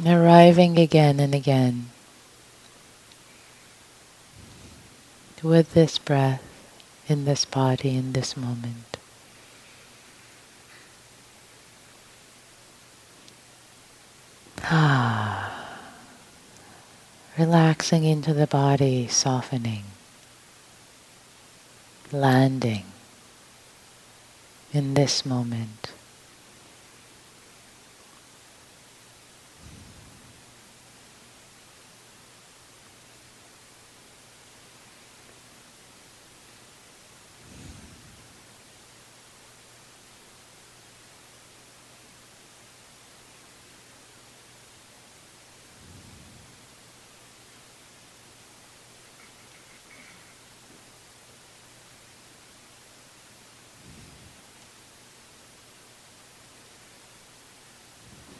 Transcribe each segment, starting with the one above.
arriving again and again with this breath in this body in this moment. Ah, relaxing into the body, softening, landing in this moment.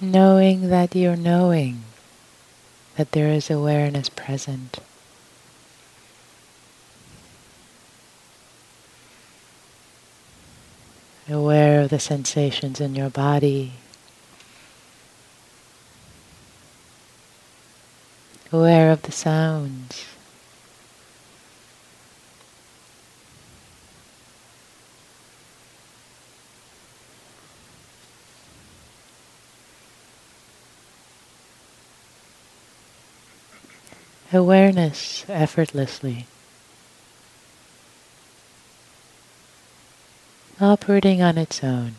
Knowing that you're knowing that there is awareness present. Aware of the sensations in your body. Aware of the sounds. Awareness effortlessly. Operating on its own.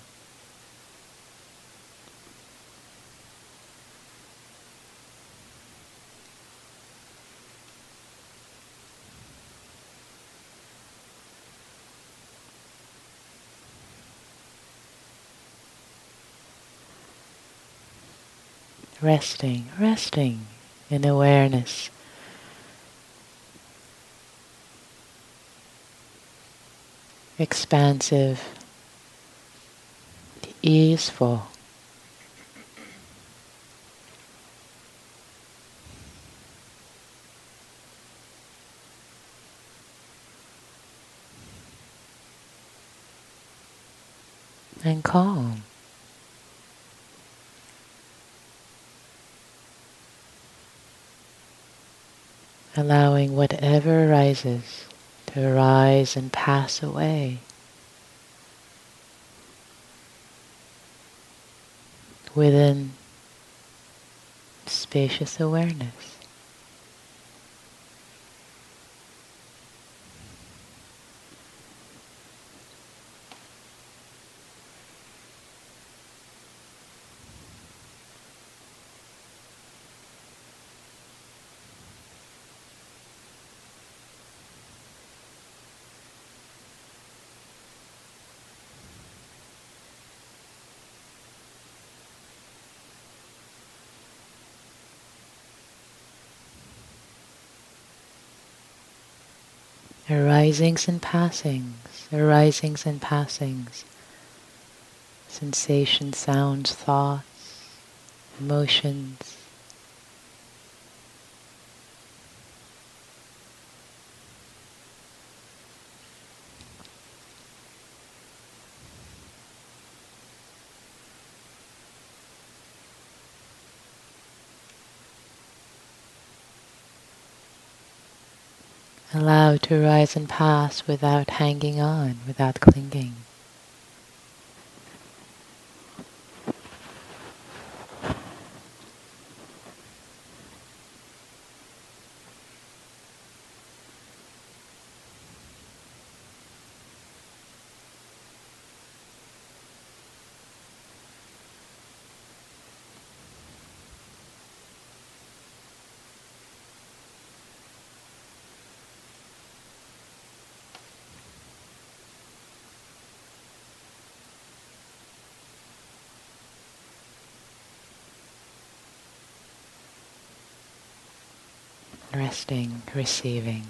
Resting, resting in awareness expansive, easeful. And calm. Allowing whatever arises to arise and pass away. Within spacious awareness. Arisings and passings, arisings and passings, sensations, sounds, thoughts, emotions. Allow to rise and pass without hanging on, without clinging. Resting, receiving.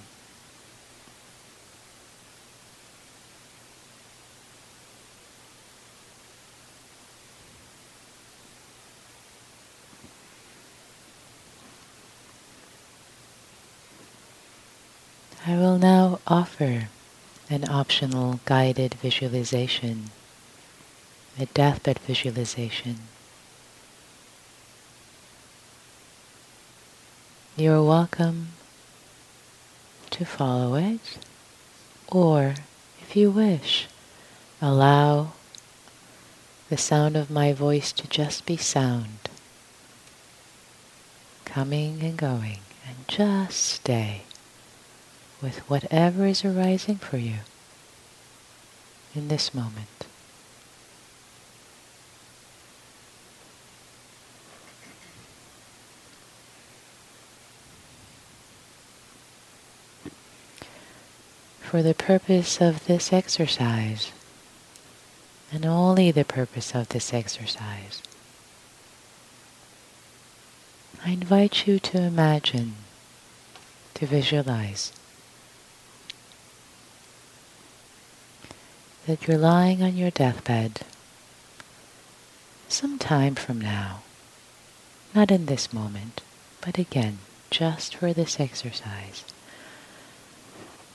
I will now offer an optional guided visualization, a deathbed visualization. You're welcome to follow it, or if you wish, allow the sound of my voice to just be sound, coming and going, and just stay with whatever is arising for you in this moment. For the purpose of this exercise, and only the purpose of this exercise, I invite you to imagine, to visualize that you're lying on your deathbed some time from now, not in this moment, but again, just for this exercise,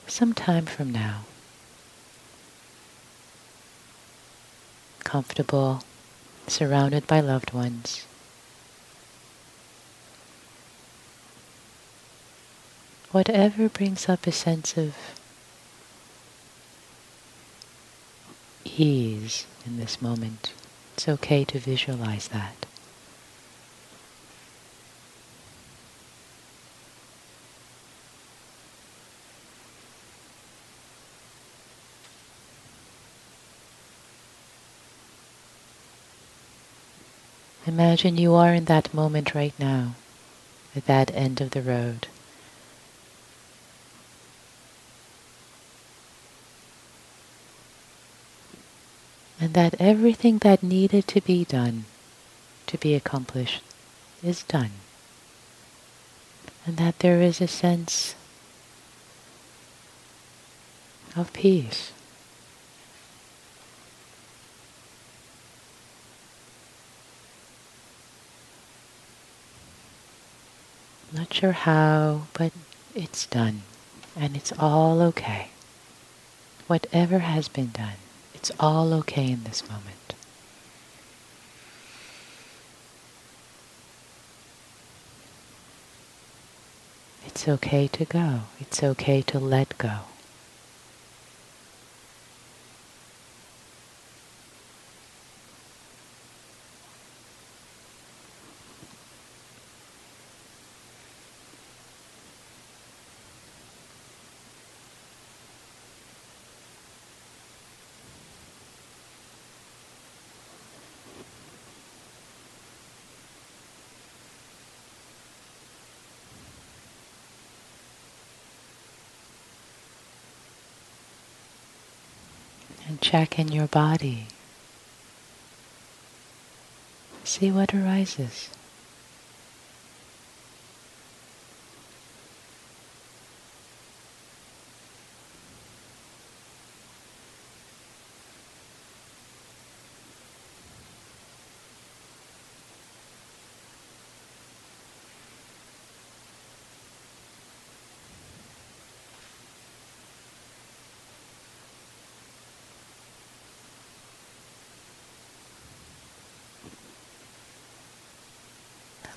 some time from now, comfortable, surrounded by loved ones, whatever brings up a sense of ease in this moment. It's okay to visualize that. Imagine you are in that moment right now, at that end of the road. and that everything that needed to be done, to be accomplished, is done. And that there is a sense of peace. Not sure how, but it's done. And it's all okay. Whatever has been done. It's all okay in this moment. It's okay to go. It's okay to let go. and check in your body. See what arises.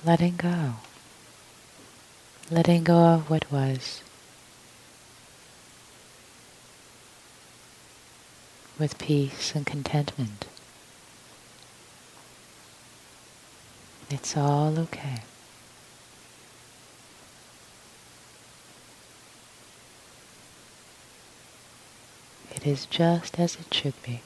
Letting go. Letting go of what was. With peace and contentment. It's all okay. It is just as it should be.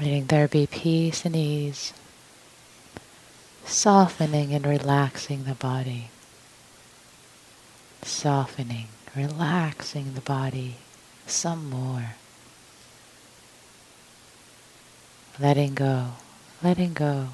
Letting there be peace and ease, softening and relaxing the body, softening, relaxing the body some more, letting go, letting go.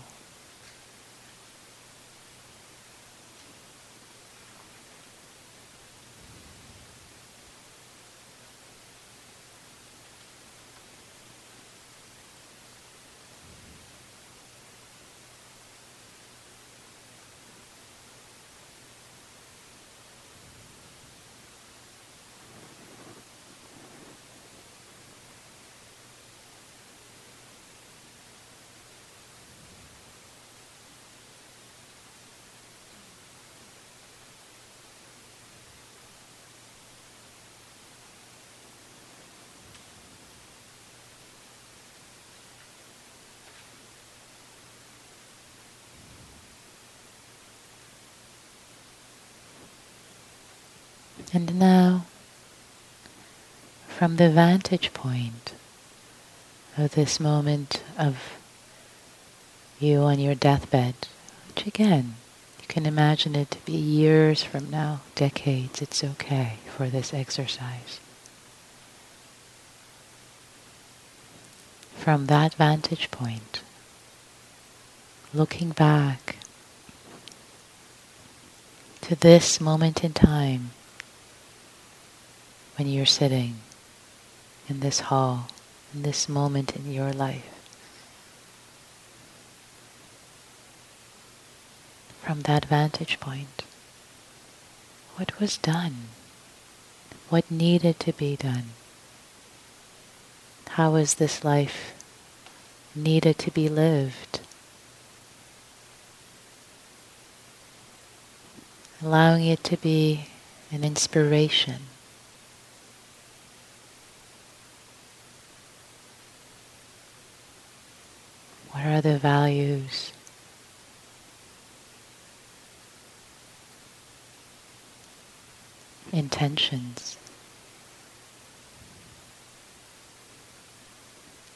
And now, from the vantage point of this moment of you on your deathbed, which again, you can imagine it to be years from now, decades, it's okay for this exercise. From that vantage point, looking back to this moment in time, when you're sitting in this hall, in this moment in your life. From that vantage point, what was done? What needed to be done? How was this life needed to be lived? Allowing it to be an inspiration What are the values? Intentions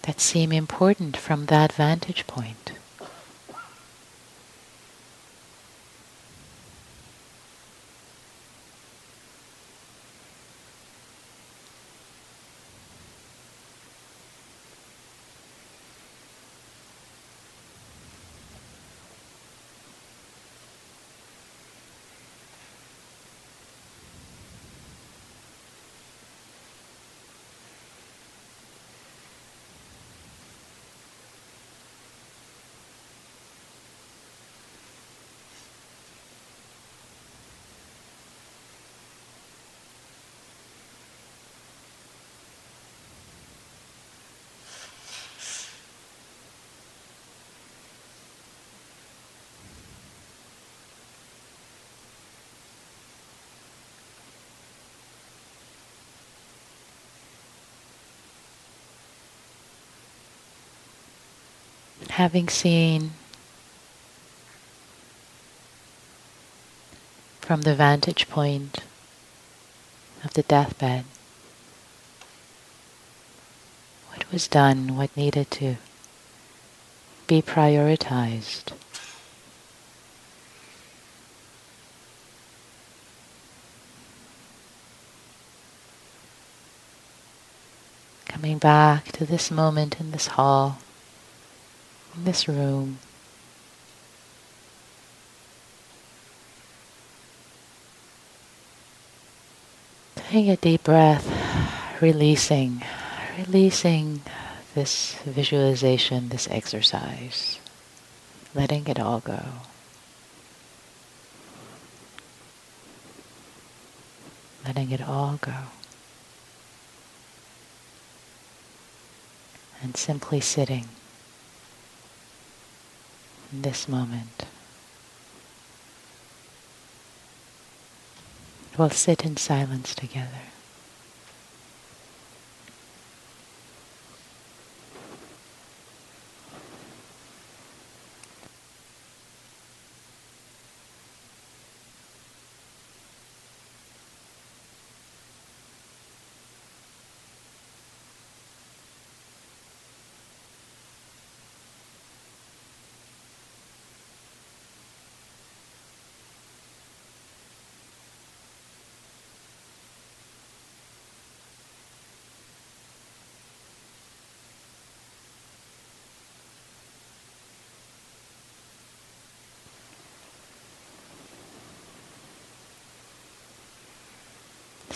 that seem important from that vantage point. Having seen from the vantage point of the deathbed what was done, what needed to be prioritized. Coming back to this moment in this hall in this room. Take a deep breath, releasing, releasing this visualization, this exercise, letting it all go. Letting it all go. And simply sitting in this moment. We'll sit in silence together.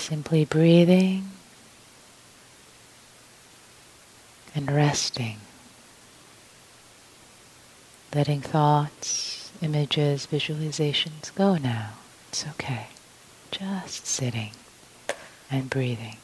Simply breathing and resting. Letting thoughts, images, visualizations go now. It's okay. Just sitting and breathing.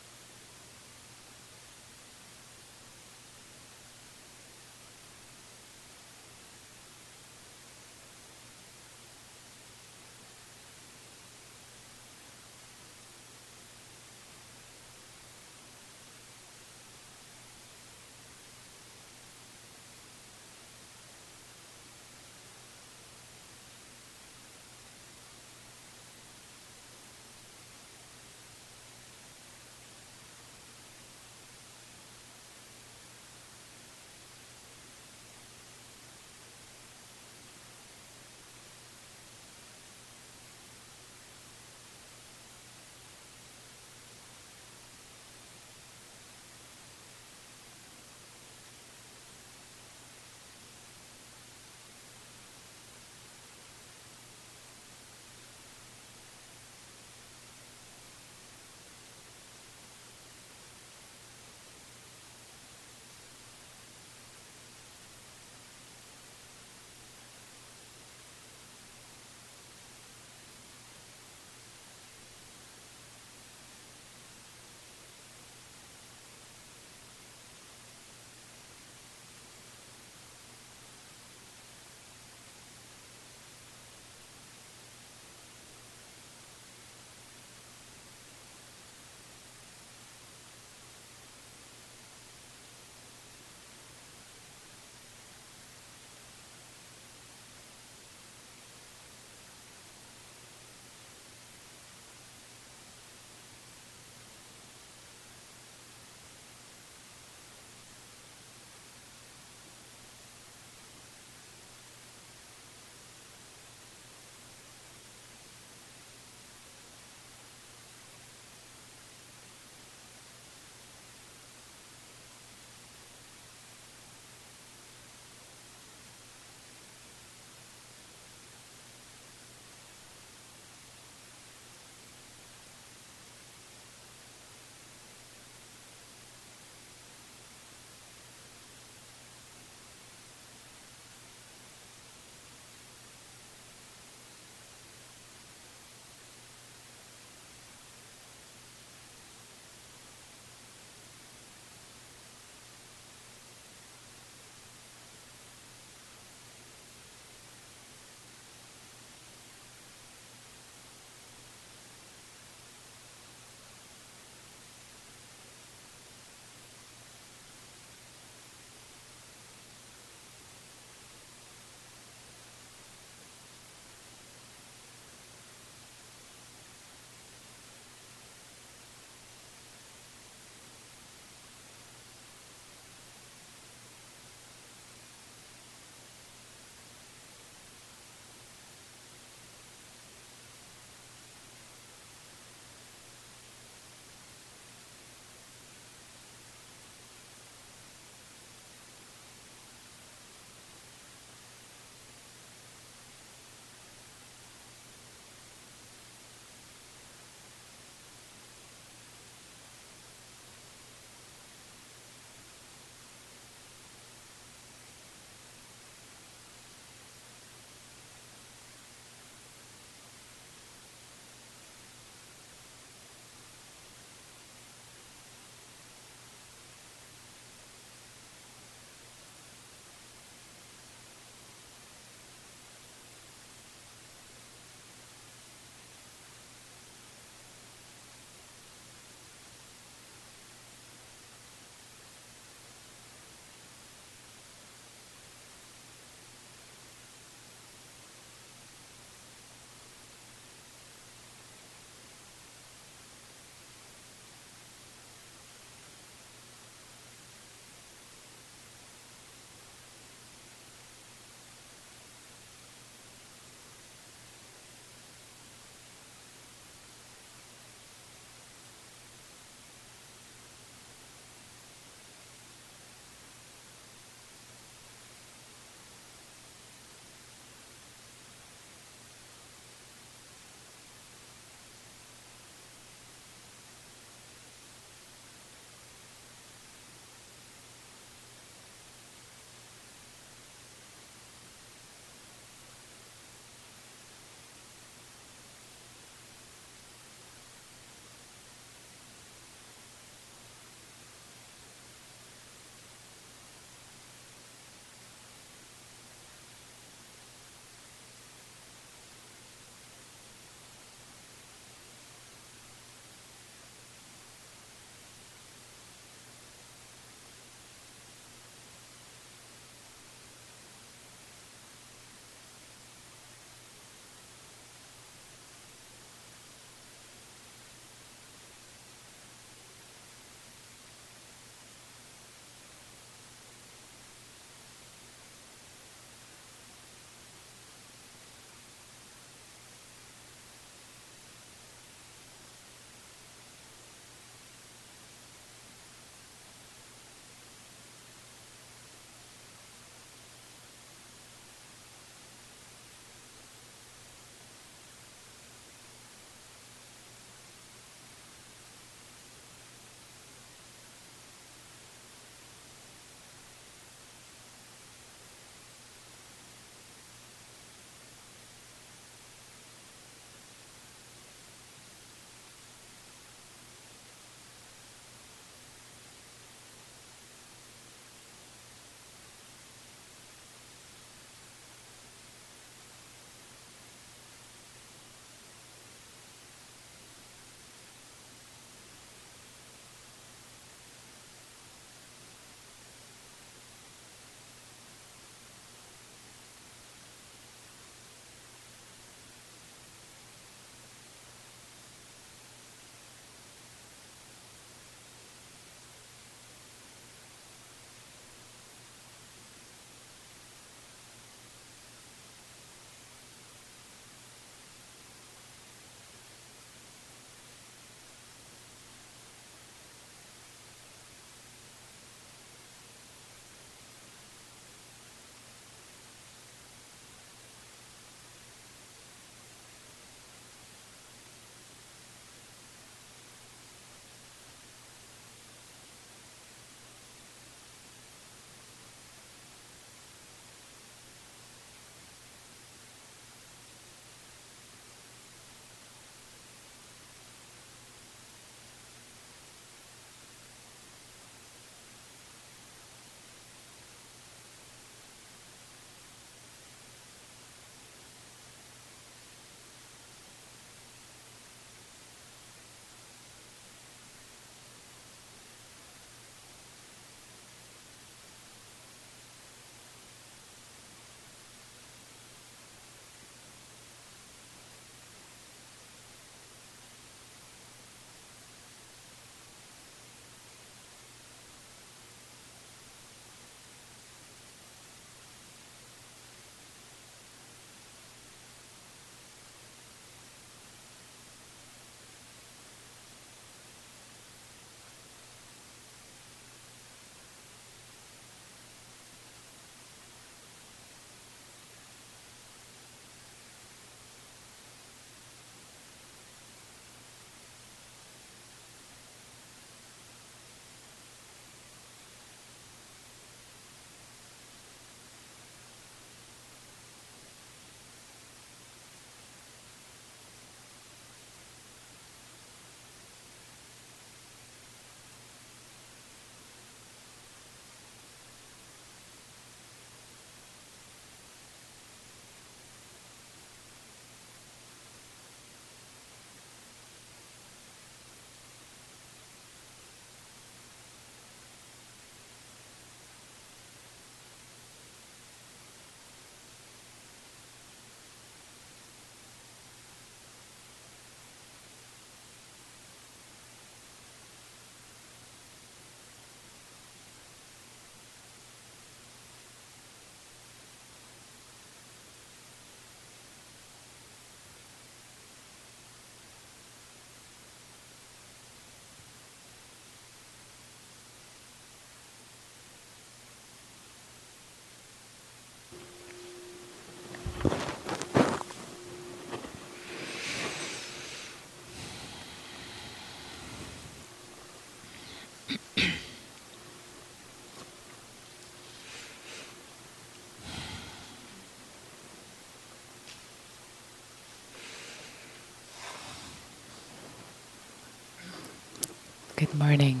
Good morning.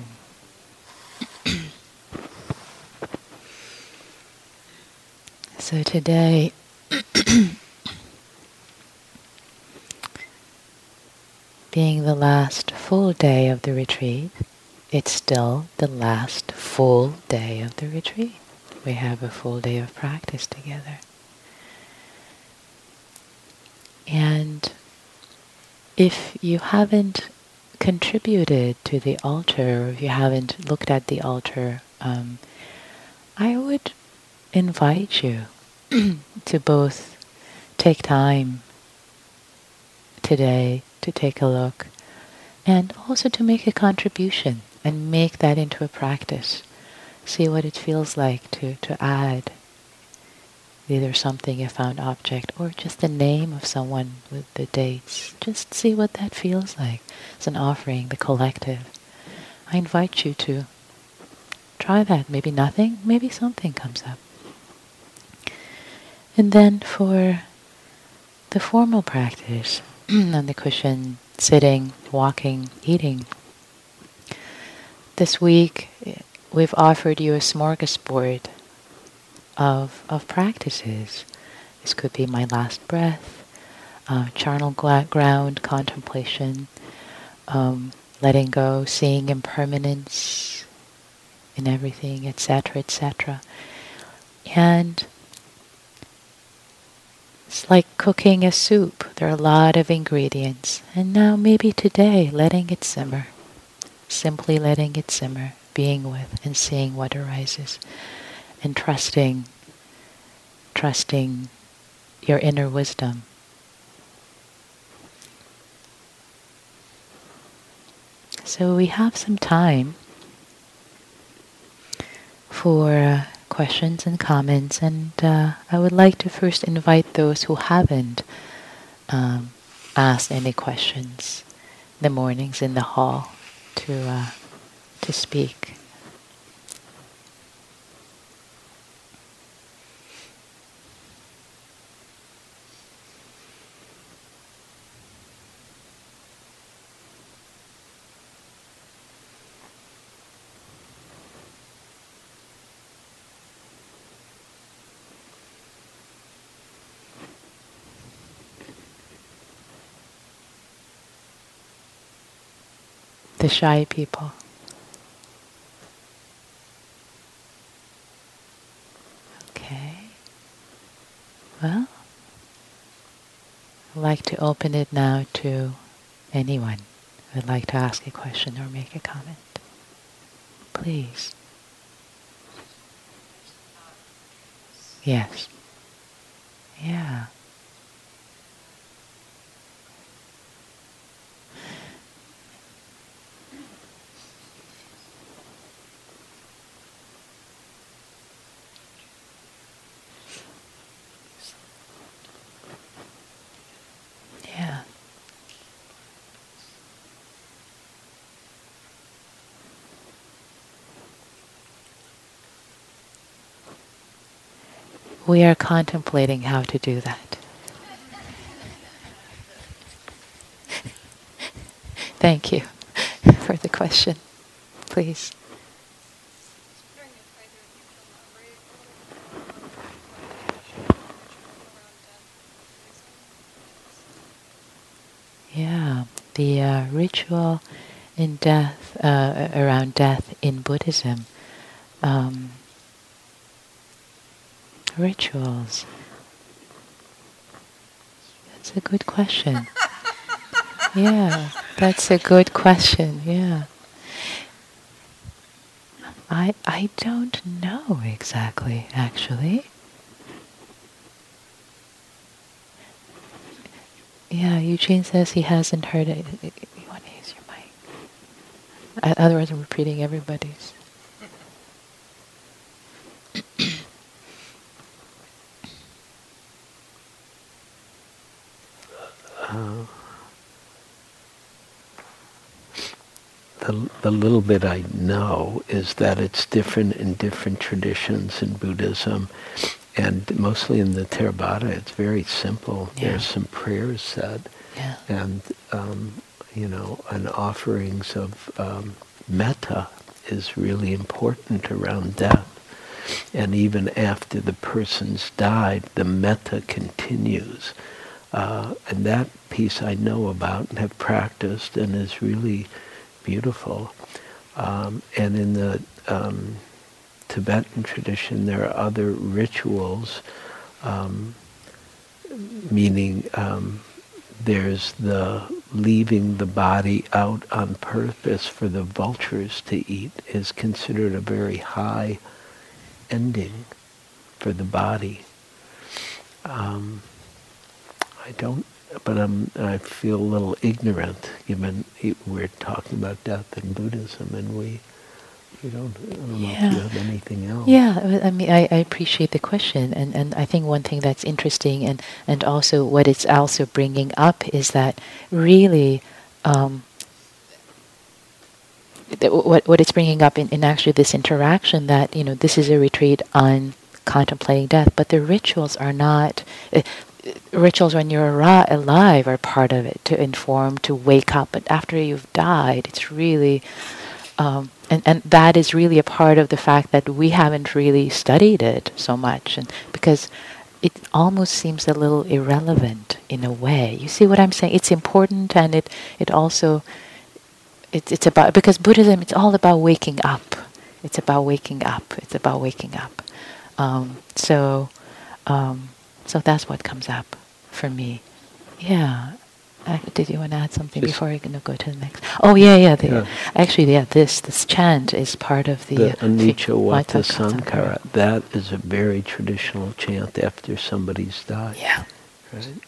so today, being the last full day of the retreat, it's still the last full day of the retreat. We have a full day of practice together. And if you haven't contributed to the altar, or if you haven't looked at the altar, um, I would invite you to both take time today to take a look and also to make a contribution and make that into a practice. See what it feels like to, to add either something, a found object, or just the name of someone with the dates. Just see what that feels like. It's an offering, the collective. I invite you to try that. Maybe nothing, maybe something comes up. And then for the formal practice, on the cushion, sitting, walking, eating, this week eh, we've offered you a smorgasbord of, of practices. This could be my last breath, uh, charnel ground contemplation, um, letting go, seeing impermanence in everything, etc., etc. And it's like cooking a soup. There are a lot of ingredients. And now maybe today, letting it simmer. Simply letting it simmer, being with and seeing what arises and trusting, trusting your inner wisdom. So we have some time for uh, questions and comments, and uh, I would like to first invite those who haven't um, asked any questions the mornings in the hall to uh, to speak. The shy people. Okay. Well, I'd like to open it now to anyone who would like to ask a question or make a comment. Please. Yes. Yeah. We are contemplating how to do that. Thank you for the question. Please. Yeah, the uh, ritual in death, uh, around death in Buddhism. Um, rituals? That's a good question. yeah, that's a good question. Yeah. I I don't know exactly actually. Yeah, Eugene says he hasn't heard it. You want to use your mic? Otherwise, I'm repeating everybody's. The, the little bit I know is that it's different in different traditions in Buddhism. And mostly in the Theravada, it's very simple. Yeah. There's some prayers said. Yeah. And, um, you know, and offerings of um, metta is really important around death. And even after the person's died, the metta continues. Uh, and that piece I know about and have practiced and is really beautiful. Um, and in the um, Tibetan tradition, there are other rituals, um, meaning um, there's the leaving the body out on purpose for the vultures to eat is considered a very high ending for the body. Um, I don't, but I'm, I feel a little ignorant given we're talking about death and Buddhism and we, we don't, I don't know yeah. if you have anything else. Yeah, I mean, I, I appreciate the question. And, and I think one thing that's interesting and, and also what it's also bringing up is that really um, what what it's bringing up in, in actually this interaction that you know this is a retreat on contemplating death, but the rituals are not. Uh, rituals when you're alive are part of it to inform to wake up but after you've died it's really um, and, and that is really a part of the fact that we haven't really studied it so much and because it almost seems a little irrelevant in a way you see what i'm saying it's important and it it also it's it's about because Buddhism it's all about waking up. It's about waking up. It's about waking up. Um, so um, so that's what comes up for me. Yeah. Uh, did you want to add something Just before I can go to the next? Oh yeah, yeah. The, yeah. Actually, yeah. This this chant is part of the, the Anicca Vata Sankhara. That is a very traditional chant after somebody's died. Yeah. Right.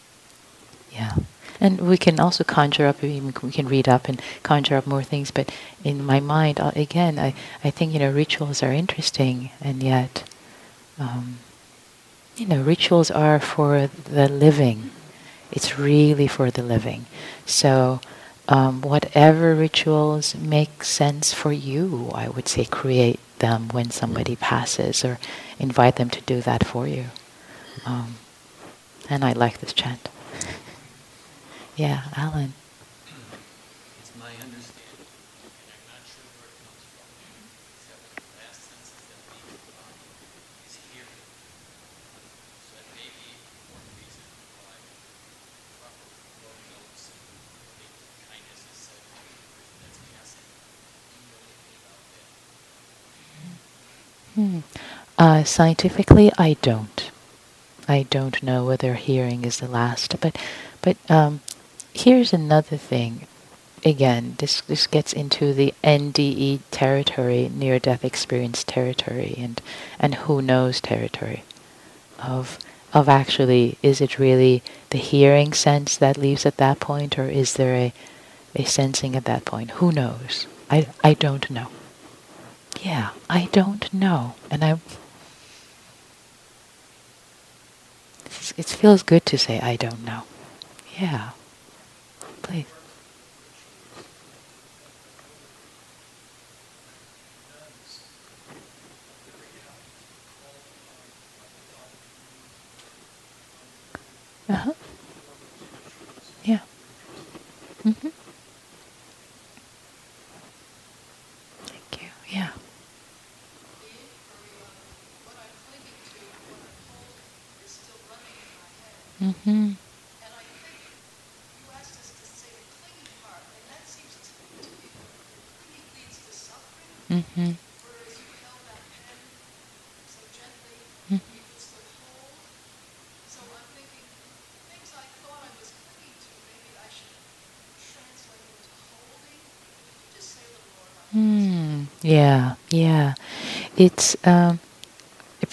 Yeah. And we can also conjure up, we can read up and conjure up more things, but in my mind, uh, again, I, I think, you know, rituals are interesting, and yet, um, you know, rituals are for the living. It's really for the living. So, um, whatever rituals make sense for you, I would say create them when somebody passes or invite them to do that for you. Um, and I like this chant. Yeah, Alan. It's my understanding, and I'm not sure where it comes from, is that the last senses that leave the body is hearing. So that may be one reason why proper Lord notes and kindness is said to the person that's passing. Do you know anything about that? Hmm. Uh, scientifically, I don't. I don't know whether hearing is the last, but but um, here's another thing. Again, this this gets into the NDE territory, near death experience territory, and and who knows territory of of actually is it really the hearing sense that leaves at that point, or is there a a sensing at that point? Who knows? I I don't know. Yeah, I don't know, and I. It feels good to say I don't know. Yeah please. Uh-huh. Yeah. Mm-hmm. Thank you. Yeah. Mm-hmm. Mm-hmm. Mm, yeah, yeah. It's um,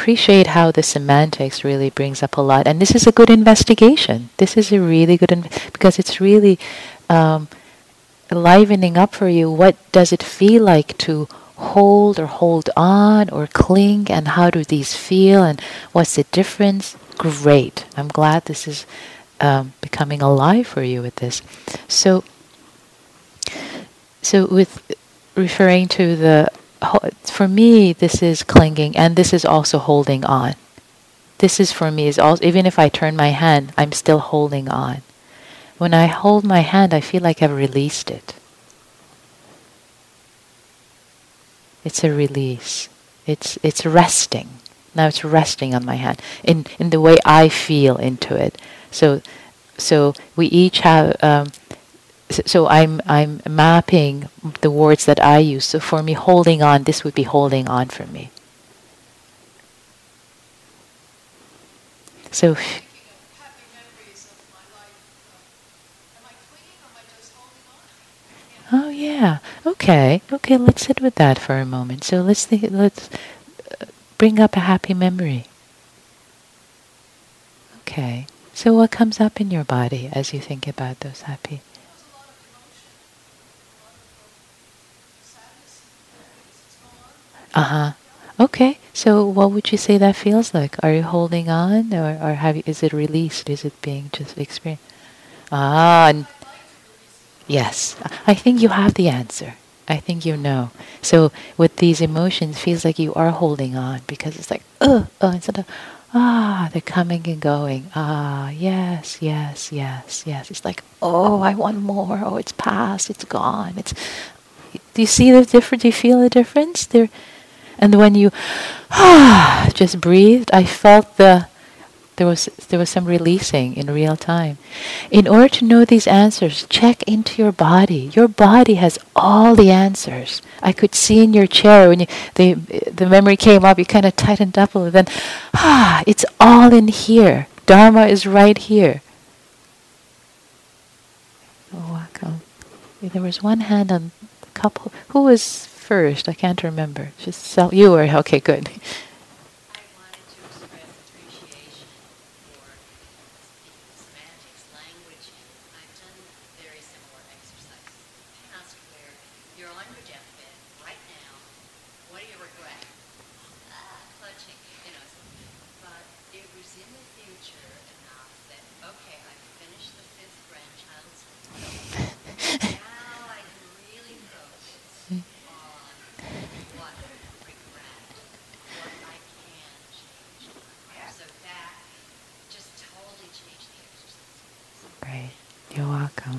appreciate how the semantics really brings up a lot, and this is a good investigation. This is a really good in- because it's really um, livening up for you. What does it feel like to hold or hold on or cling and how do these feel and what's the difference great i'm glad this is um, becoming alive for you with this so so with referring to the for me this is clinging and this is also holding on this is for me is also even if i turn my hand i'm still holding on when i hold my hand i feel like i've released it It's a release. It's it's resting. Now it's resting on my hand in in the way I feel into it. So so we each have. Um, so, I'm I'm mapping the words that I use. So for me, holding on, this would be holding on for me. So Oh yeah. Okay. Okay. Let's sit with that for a moment. So let's think. Let's uh, bring up a happy memory. Okay. So what comes up in your body as you think about those happy? Uh huh. Okay. So what would you say that feels like? Are you holding on, or, or have you, is it released? Is it being just experienced? Ah. Yes, I think you have the answer. I think you know. So with these emotions, feels like you are holding on because it's like, oh, oh, instead of, ah, they're coming and going. Ah, yes, yes, yes, yes. It's like, oh, I want more. Oh, it's past. It's gone. It's. Do you see the difference? Do you feel the difference? There, and when you, just breathed, I felt the there was there was some releasing in real time. In order to know these answers, check into your body. Your body has all the answers. I could see in your chair when you, the the memory came up, you kind of tightened up a little. Then, ah, it's all in here. Dharma is right here. Oh, welcome. There was one hand on a couple. Who was first? I can't remember. Just sell. you were okay. Good.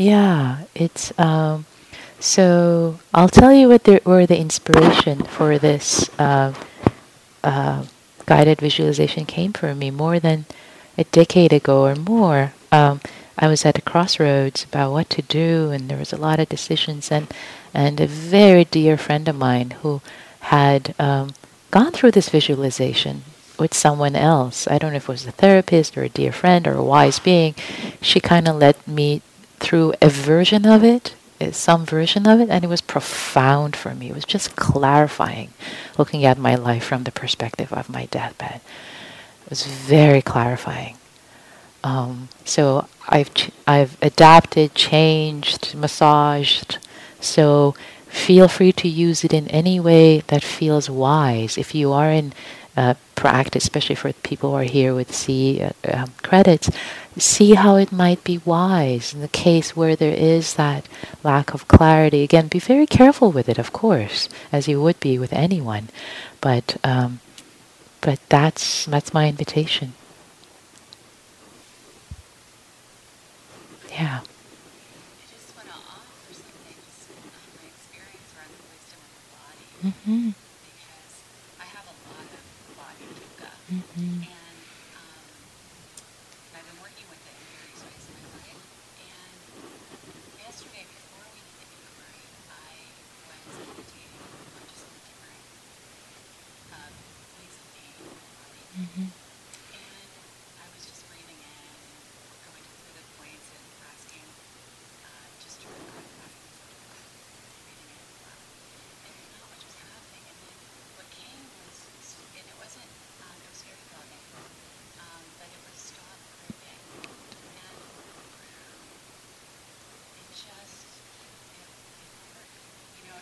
Yeah. It's um so I'll tell you what the, where the inspiration for this uh, uh, guided visualization came for me. More than a decade ago or more, um, I was at a crossroads about what to do, and there was a lot of decisions. And and a very dear friend of mine who had um, gone through this visualization with someone else. I don't know if it was a therapist or a dear friend or a wise being. She kind of led me through a version of it some version of it, and it was profound for me. It was just clarifying, looking at my life from the perspective of my deathbed. It was very clarifying. Um, so I've ch- I've adapted, changed, massaged. So feel free to use it in any way that feels wise. If you are in uh, practice, especially for people who are here with C uh, um, credits, see how it might be wise in the case where there is that lack of clarity. Again, be very careful with it, of course, as you would be with anyone. But um, but that's that's my invitation. Yeah. Mm-hmm. Mm-hmm. And um, I've been working with it in various ways in my life. And yesterday, before we did the inquiry, I was meditating on just the different um, ways of being in the body. Mm-hmm. And I was just breathing in, going through the points and asking uh, just to breathing in and out. And not much was happening. And then what came was, and it wasn't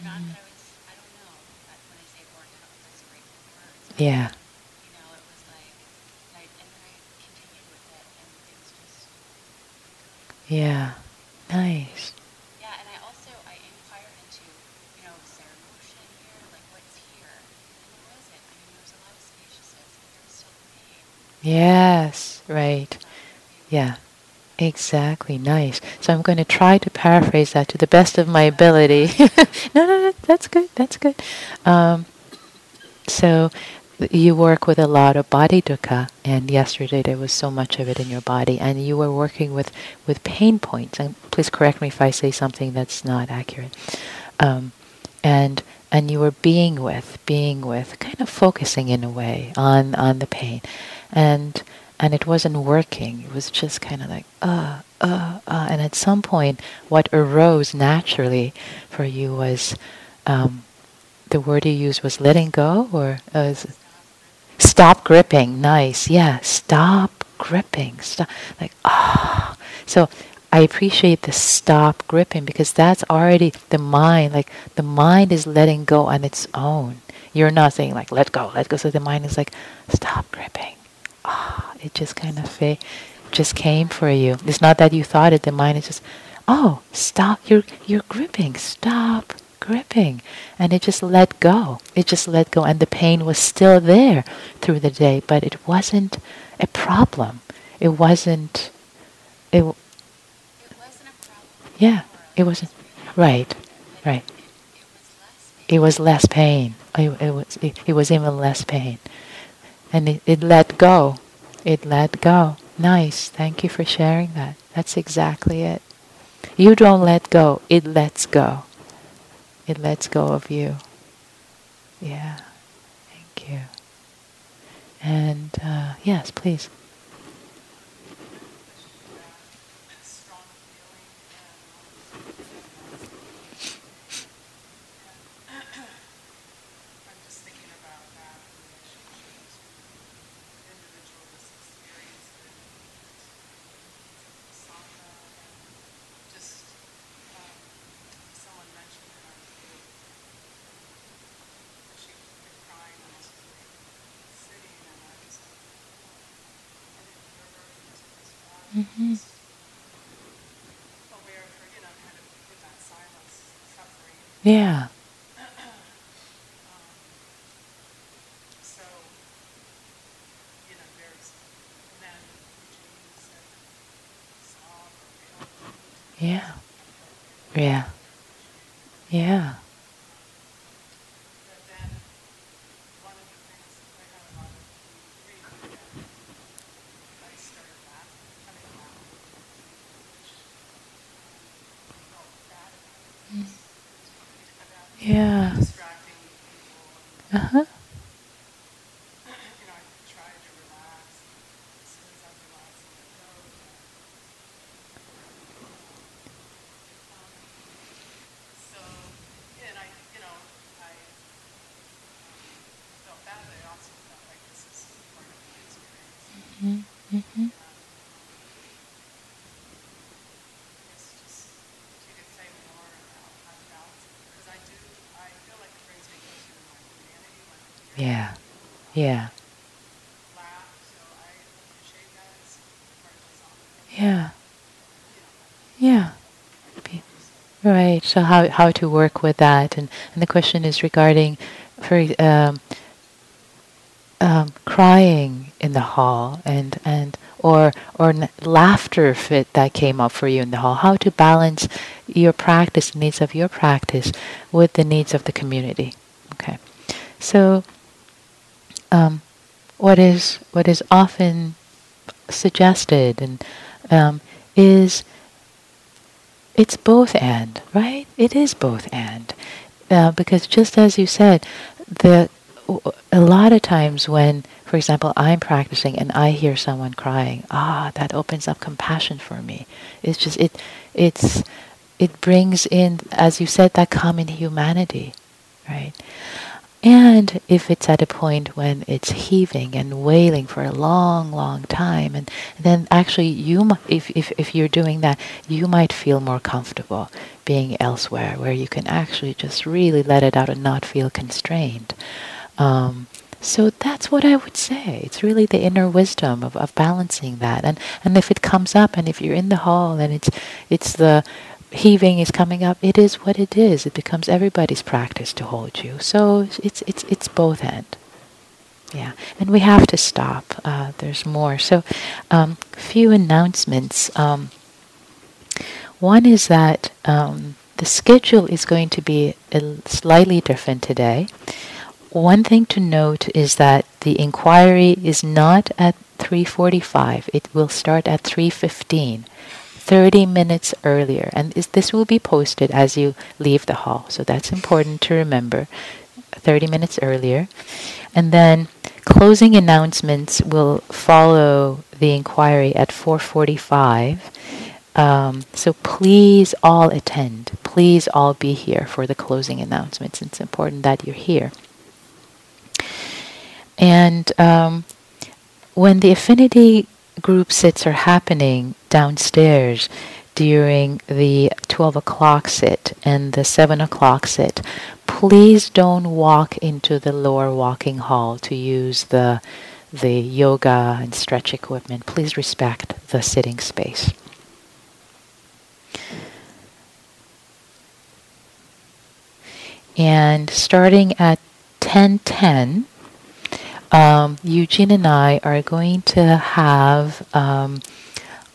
not that I was, I don't know. I, Yeah. You know, it was like, and, I, and then I continued with it, and things just. Yeah. Nice. Yeah, and I also I inquired into, you know, is there emotion here? Like, what's here? And there wasn't. I mean, there was a lot of spaciousness, but there was still pain. Yes. Right. Yeah. Exactly. Nice. So I'm going to try to paraphrase that to the best of my ability. no, no, no. That's good. That's good. Um, so you work with a lot of body dukkha, and yesterday there was so much of it in your body, and you were working with, with pain points. And please correct me if I say something that's not accurate. Um, and and you were being with, being with, kind of focusing in a way on on the pain, and and it wasn't working. It was just kind of like uh uh uh. And at some point, what arose naturally for you was. Um, the word you used was letting go or uh, stop gripping. Nice. Yeah stop gripping. Stop like ah. Oh. so i appreciate the stop gripping because that's already the mind like the mind is letting go on its own. You're not saying like let go let go. So the mind is like stop gripping. Ah oh, it just kind of fa- just came for you. It's not that you thought it. The mind is just oh stop. You're you're gripping. Stop gripping and it just let go. It just let go and the pain was still there through the day but it wasn't a problem. It wasn't it, It wasn't a problem. yeah it wasn't right right. It was less pain. it was less pain. It, it was it, it was even less pain. And it, it let go. It let go. Nice. Thank you for sharing that. That's exactly it. You don't let go. It lets go it lets go of you. Yeah, thank you. And uh, yes, please. that strong feeling and I'm just thinking about that relationships with individuals experiencing sangha and just um, someone mentioned in our group that she was crying when she was sitting and I was like, I didn't hear her because it was bad. Mm-hmm. aware of her, you know, kind of in that silence, Mm-hmm. suffering. Yeah. Um, so, you know, there's, and then Eugene said, sob or feel. Yeah. Yeah. Yeah. But then, one of the things, I had a lot of grief, and I started laughing, kind of laughing, which um, felt bad about it. It was- it was about Yeah. distracting people and Uh huh. you know, I try to relax. As soon as I'm relaxed, I let go. Um, so, and I, you know, I um, felt bad, but I also felt like this is part of my experience. Mm-hmm. And, um, I guess just if you could say more about how to balance it, because I do, I feel like it brings me closer to my humanity when I'm here. Yeah. Yeah. laugh, so I appreciate that as part of the Yeah. Yeah. Yeah. Right. So how how to work with that, and and the question is regarding, for um, um, crying in the hall, and and or or n- laughter fit that came up for you in the hall. How to balance your practice, needs of your practice, with the needs of the community. Okay. So. Um, what is what is often suggested and um, is it's both and right? It is both and. Uh, because just as you said the a lot of times when for example i'm practicing and i hear someone crying ah that opens up compassion for me. It's just it it's it brings in as you said that common humanity right and if it's at a point when it's heaving and wailing for a long, long time, and then actually you, if, if, if you're doing that, you might feel more comfortable being elsewhere, where you can actually just really let it out and not feel constrained. Um, So that's what I would say. It's really the inner wisdom of, of balancing that. And and if it comes up and if you're in the hall and it's it's the heaving is coming up, it is what it is. It becomes everybody's practice to hold you. So it's it's it's both end. Yeah, and we have to stop. Uh, there's more. So, um, few announcements. Um, one is that um, the schedule is going to be slightly different today. One thing to note is that the inquiry is not at 3:45. It will start at 3:15. 30 minutes earlier and this will be posted as you leave the hall so that's important to remember 30 minutes earlier and then closing announcements will follow the inquiry at 4:45. Um, so please all attend. Please all be here for the closing announcements. It's important that you're here. And um, when the affinity group sits are happening downstairs during the 12 o'clock sit and the 7 o'clock sit, please don't walk into the lower walking hall to use the the yoga and stretch equipment. Please respect the sitting space. And starting at 10:10, um, Eugene and I are going to have um,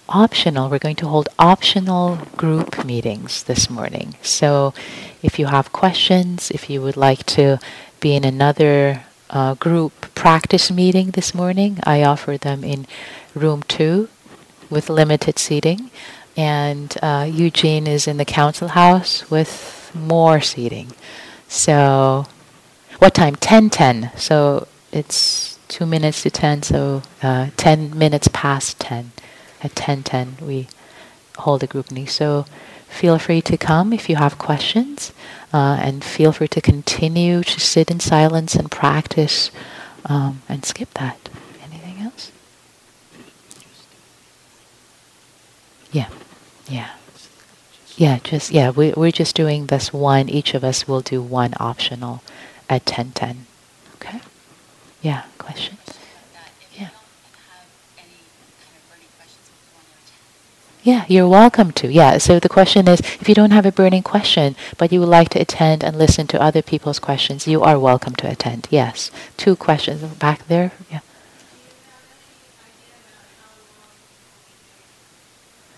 optional. We're going to hold optional group meetings this morning. So if you have questions, if you would like to be in another uh, group practice meeting this morning, I offer them in room two with limited seating. And uh, Eugene is in the council house with more seating. So, what time? 10 10. So, it's two minutes to 10, so uh, 10 minutes past 10. At 10 10, we hold a group meeting. So, Feel free to come if you have questions, uh, and feel free to continue to sit in silence and practice um, and skip that. Anything else? Yeah, yeah. Yeah, just, yeah, we, we're just doing this one. Each of us will do one optional at 10.10. Okay? Yeah, questions? Yeah, you're welcome to. Yeah, so the question is if you don't have a burning question, but you would like to attend and listen to other people's questions, you are welcome to attend. Yes. Two questions back there. Yeah.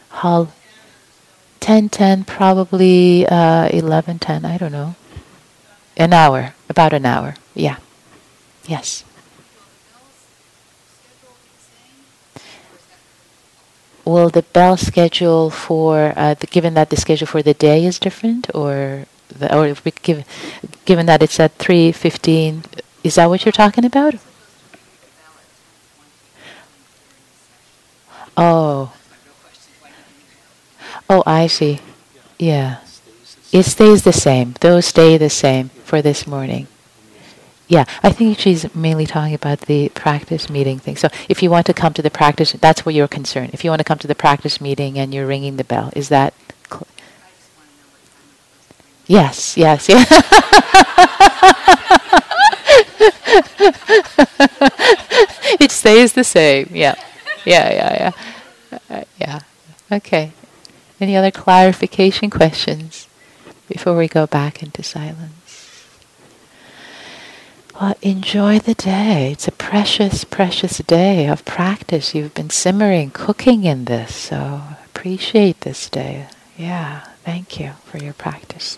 How 10 10 probably uh 11 10 i don't know an hour about an hour yeah yes will the bell schedule for uh, the, given that the schedule for the day is different, or the, or if we give, given that it's at three fifteen, is that what you're talking about? Oh. Oh, I see. Yeah. It stays the same. Those stay the same for this morning. Yeah, I think she's mainly talking about the practice meeting thing. So if you want to come to the practice, that's what you're concerned. If you want to come to the practice meeting and you're ringing the bell, is that? Cl- yes, yes, yeah. it stays the same. Yeah, yeah, yeah, yeah, uh, yeah. Okay. Any other clarification questions before we go back into silence? Well, enjoy the day. It's a precious, precious day of practice. You've been simmering, cooking in this, so appreciate this day. Yeah, thank you for your practice.